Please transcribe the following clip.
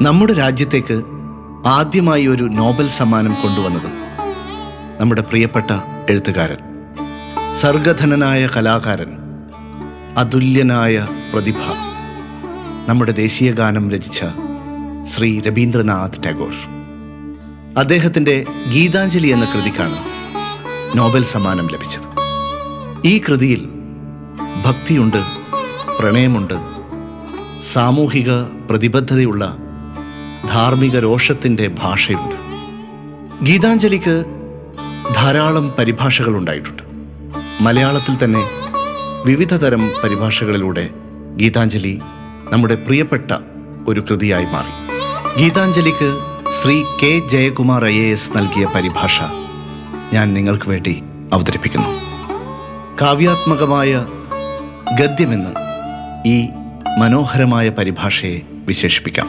നമ്മുടെ രാജ്യത്തേക്ക് ആദ്യമായി ഒരു നോബൽ സമ്മാനം കൊണ്ടുവന്നത് നമ്മുടെ പ്രിയപ്പെട്ട എഴുത്തുകാരൻ സർഗധനനായ കലാകാരൻ അതുല്യനായ പ്രതിഭ. നമ്മുടെ ദേശീയ ഗാനം രചിച്ച ശ്രീ രവീന്ദ്രനാഥ് ടാഗോർ. അദ്ദേഹത്തിന്റെ ഗീതാഞ്ജലി എന്ന കൃതിക്കാണ് നോബൽ സമ്മാനം ലഭിച്ചത്. ഈ കൃതിയിൽ ഭക്തിയുണ്ട് പ്രണയമുണ്ട് സാമൂഹിക പ്രതിബദ്ധതയുള്ള ധാർമ്മിക രോഷത്തിന്റെ ഭാഷയുണ്ട്. ഗീതാഞ്ജലിക്ക് ധാരാളം പരിഭാഷകൾ ഉണ്ടായിട്ടുണ്ട്. മലയാളത്തിൽ തന്നെ വിവിധതരം പരിഭാഷകളിലൂടെ ഗീതാഞ്ജലി നമ്മുടെ പ്രിയപ്പെട്ട ഒരു കൃതിയായി മാറി. ഗീതാഞ്ജലിക്ക് Shri K Jayakumar I A S നൽകിയ പരിഭാഷ ഞാൻ നിങ്ങൾക്ക് വേണ്ടി അവതരിപ്പിക്കുന്നു. കാവ്യാത്മകമായ ഗദ്യമെന്ന് ഈ മനോഹരമായ പരിഭാഷയെ വിശേഷിപ്പിക്കാം.